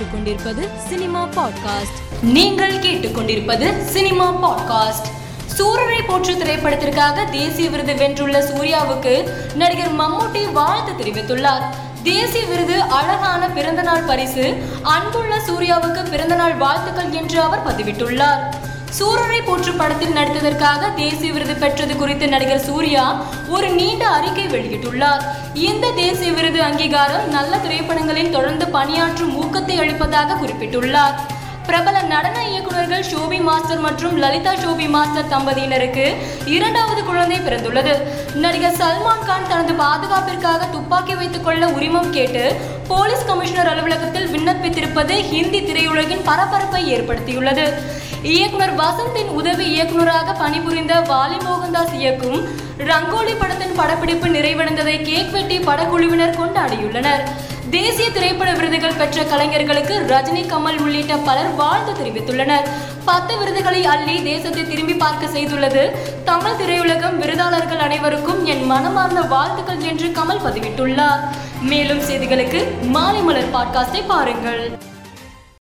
கேட்டுக்கொண்டிருப்பது cinema podcast. நீங்கள் கேட்டுக்கொண்டிருப்பது சினிமா பாட்காஸ்ட். சூரரை போற்று திரைப்படத்திற்காக தேசிய விருது வென்றுள்ள சூர்யாவுக்கு நடிகர் மம்முட்டி வாழ்த்து தெரிவித்துள்ளார். தேசிய விருது அழகான பிறந்தநாள் பரிசு அன்புள்ள சூர்யாவுக்கு பிறந்தநாள் வாழ்த்துக்கள் என்று அவர் பதிவிட்டுள்ளார். சூரரை போற்று படத்தில் நடித்ததற்காக தேசிய விருது பெற்றது குறித்து நடிகர் சூர்யா ஒரு நீண்ட அறிக்கை வெளியிட்டுள்ளார். இந்த தேசிய விருது அங்கீகாரம் நல்ல திரைப்படங்களில் தொடர்ந்து பணியாற்றும் ஊக்கத்தை அளிப்பதாக குறிப்பிட்டுள்ளார். பிரபல நடன இயக்குநர்கள் ஷோபி மாஸ்டர் மற்றும் லலிதா ஷோபி மாஸ்டர் தம்பதியினருக்கு இரண்டாவது குழந்தை பிறந்துள்ளது. நடிகர் சல்மான் கான் தனது பாதுகாப்பிற்காக துப்பாக்கி வைத்துக் கொள்ள உரிமம் கேட்டு போலீஸ் கமிஷனர் அலுவலகத்தில் விண்ணப்பித்திருப்பது ஹிந்தி திரையுலகின் பரபரப்பை ஏற்படுத்தியுள்ளது. இயக்குனர் வசந்தின் உதவி இயக்குனராக பணிபுரிந்த வாலி மோகன்தாஸ் இயக்கும் ரங்கோலி படத்தின் படப்பிடிப்பு நிறைவடைந்ததை கேக் வெட்டி படக்குழுவினர் கொண்டாடியுள்ளனர். தேசிய திரைப்பட விருதுகள் பெற்ற கலைஞர்களுக்கு ரஜினி கமல் உள்ளிட்ட பலர் வாழ்த்து தெரிவித்துள்ளனர். பத்து விருதுகளை அள்ளி தேசத்தை திரும்பி பார்க்க செய்துள்ளது தமிழ் திரையுலகம் விருதாளர்கள் அனைவருக்கும் என் மனமார்ந்த வாழ்த்துக்கள் என்று கமல் பதிவிட்டுள்ளார். மேலும் செய்திகளுக்கு மாலை மலர் பாட்காஸ்டை பாருங்கள்.